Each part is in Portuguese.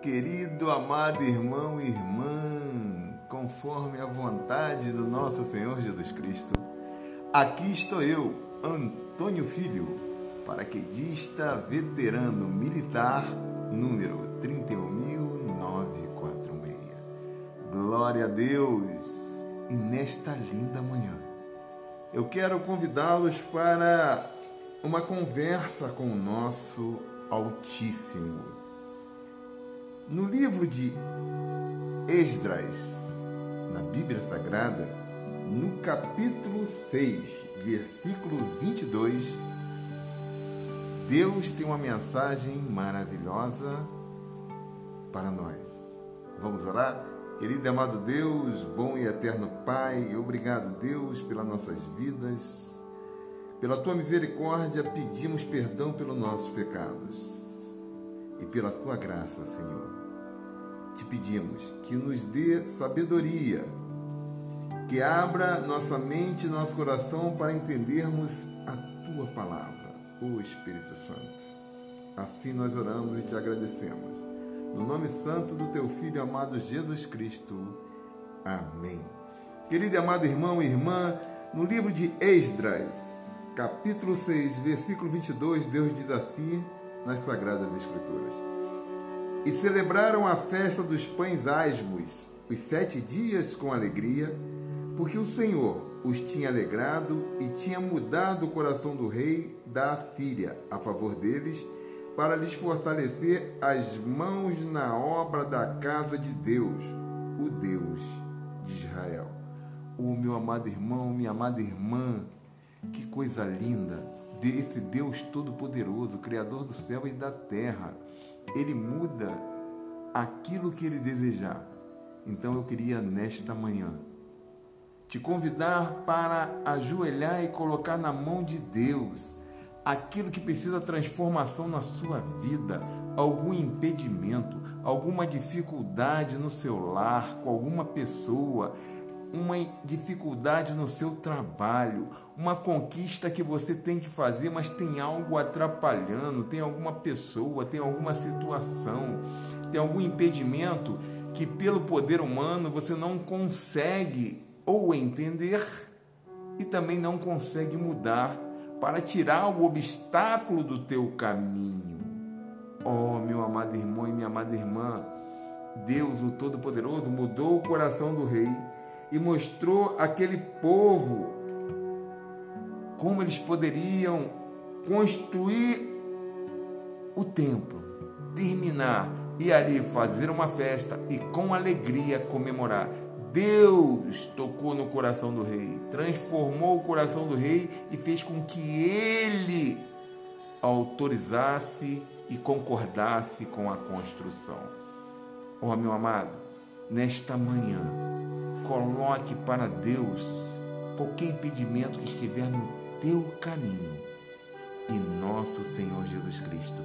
querido, amado irmão e irmã, conforme a vontade do nosso Senhor Jesus Cristo, aqui estou eu, Antônio Filho, paraquedista veterano militar, número 31946. Glória a Deus! E nesta linda manhã, eu quero convidá-los para uma conversa com o nosso Altíssimo. No livro de Esdras, na Bíblia Sagrada, no capítulo 6, versículo 22, Deus tem uma mensagem maravilhosa para nós. Vamos orar? Querido e amado Deus, bom e eterno Pai, obrigado, Deus, pelas nossas vidas. Pela tua misericórdia, pedimos perdão pelos nossos pecados. E pela tua graça, Senhor, te pedimos que nos dê sabedoria, que abra nossa mente e nosso coração para entendermos a tua palavra, o Espírito Santo. Assim nós oramos e te agradecemos. No nome santo do teu Filho amado Jesus Cristo. Amém. Querido e amado irmão e irmã, no livro de Esdras, capítulo 6, versículo 22, Deus diz assim nas Sagradas Escrituras: E celebraram a festa dos pães asmos, os sete dias com alegria, porque o Senhor os tinha alegrado e tinha mudado o coração do rei da Síria a favor deles para lhes fortalecer as mãos na obra da casa de Deus, o Deus de Israel. O meu amado irmão, minha amada irmã, que coisa linda desse Deus Todo-Poderoso, Criador do céu e da terra. Ele muda aquilo que ele desejar. Então eu queria nesta manhã te convidar para ajoelhar e colocar na mão de Deus aquilo que precisa transformação na sua vida, algum impedimento, alguma dificuldade no seu lar, com alguma pessoa, uma dificuldade no seu trabalho, uma conquista que você tem que fazer, mas tem algo atrapalhando, tem alguma pessoa, tem alguma situação, tem algum impedimento que pelo poder humano você não consegue ou entender e também não consegue mudar para tirar o obstáculo do teu caminho. Oh, meu amado irmão e minha amada irmã, Deus, o Todo-Poderoso, mudou o coração do rei e mostrou aquele povo como eles poderiam construir o templo, terminar e ali fazer uma festa e com alegria comemorar. Deus tocou no coração do rei, transformou o coração do rei e fez com que ele autorizasse e concordasse com a construção. Oh, meu amado, nesta manhã, coloque para Deus qualquer impedimento que estiver no teu caminho e nosso Senhor Jesus Cristo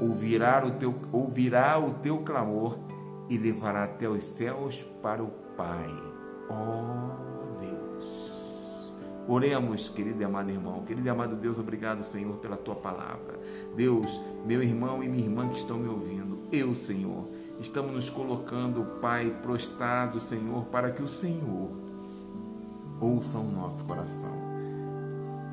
ouvirá o teu, ouvirá o teu clamor e levará até os céus para o Pai. Oh Deus. Oremos, querido e amado irmão. Querido e amado Deus, obrigado, Senhor, pela tua palavra. Deus, meu irmão e minha irmã que estão me ouvindo, eu, Senhor, estamos nos colocando, Pai, prostrado, Senhor, para que o Senhor ouça o nosso coração.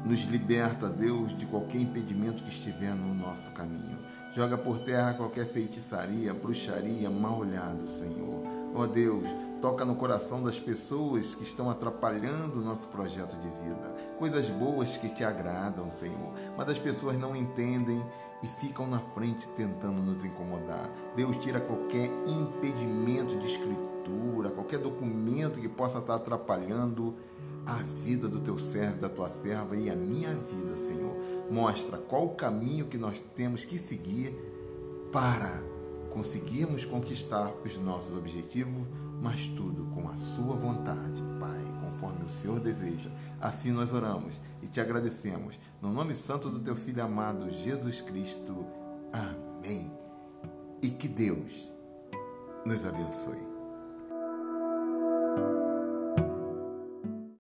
Nos liberta, Deus, de qualquer impedimento que estiver no nosso caminho. Joga por terra qualquer feitiçaria, bruxaria, mal olhado, Senhor. Ó oh Deus, toca no coração das pessoas que estão atrapalhando o nosso projeto de vida. Coisas boas que te agradam, Senhor, mas as pessoas não entendem e ficam na frente tentando nos incomodar. Deus tira qualquer impedimento de escritura, qualquer documento que possa estar atrapalhando a vida do teu servo, da tua serva e a minha vida, Senhor. Mostra qual o caminho que nós temos que seguir para conseguirmos conquistar os nossos objetivos, mas tudo com a Sua vontade, Pai, conforme o Senhor deseja. Assim nós oramos e te agradecemos. No nome santo do Teu Filho amado, Jesus Cristo. Amém. E que Deus nos abençoe.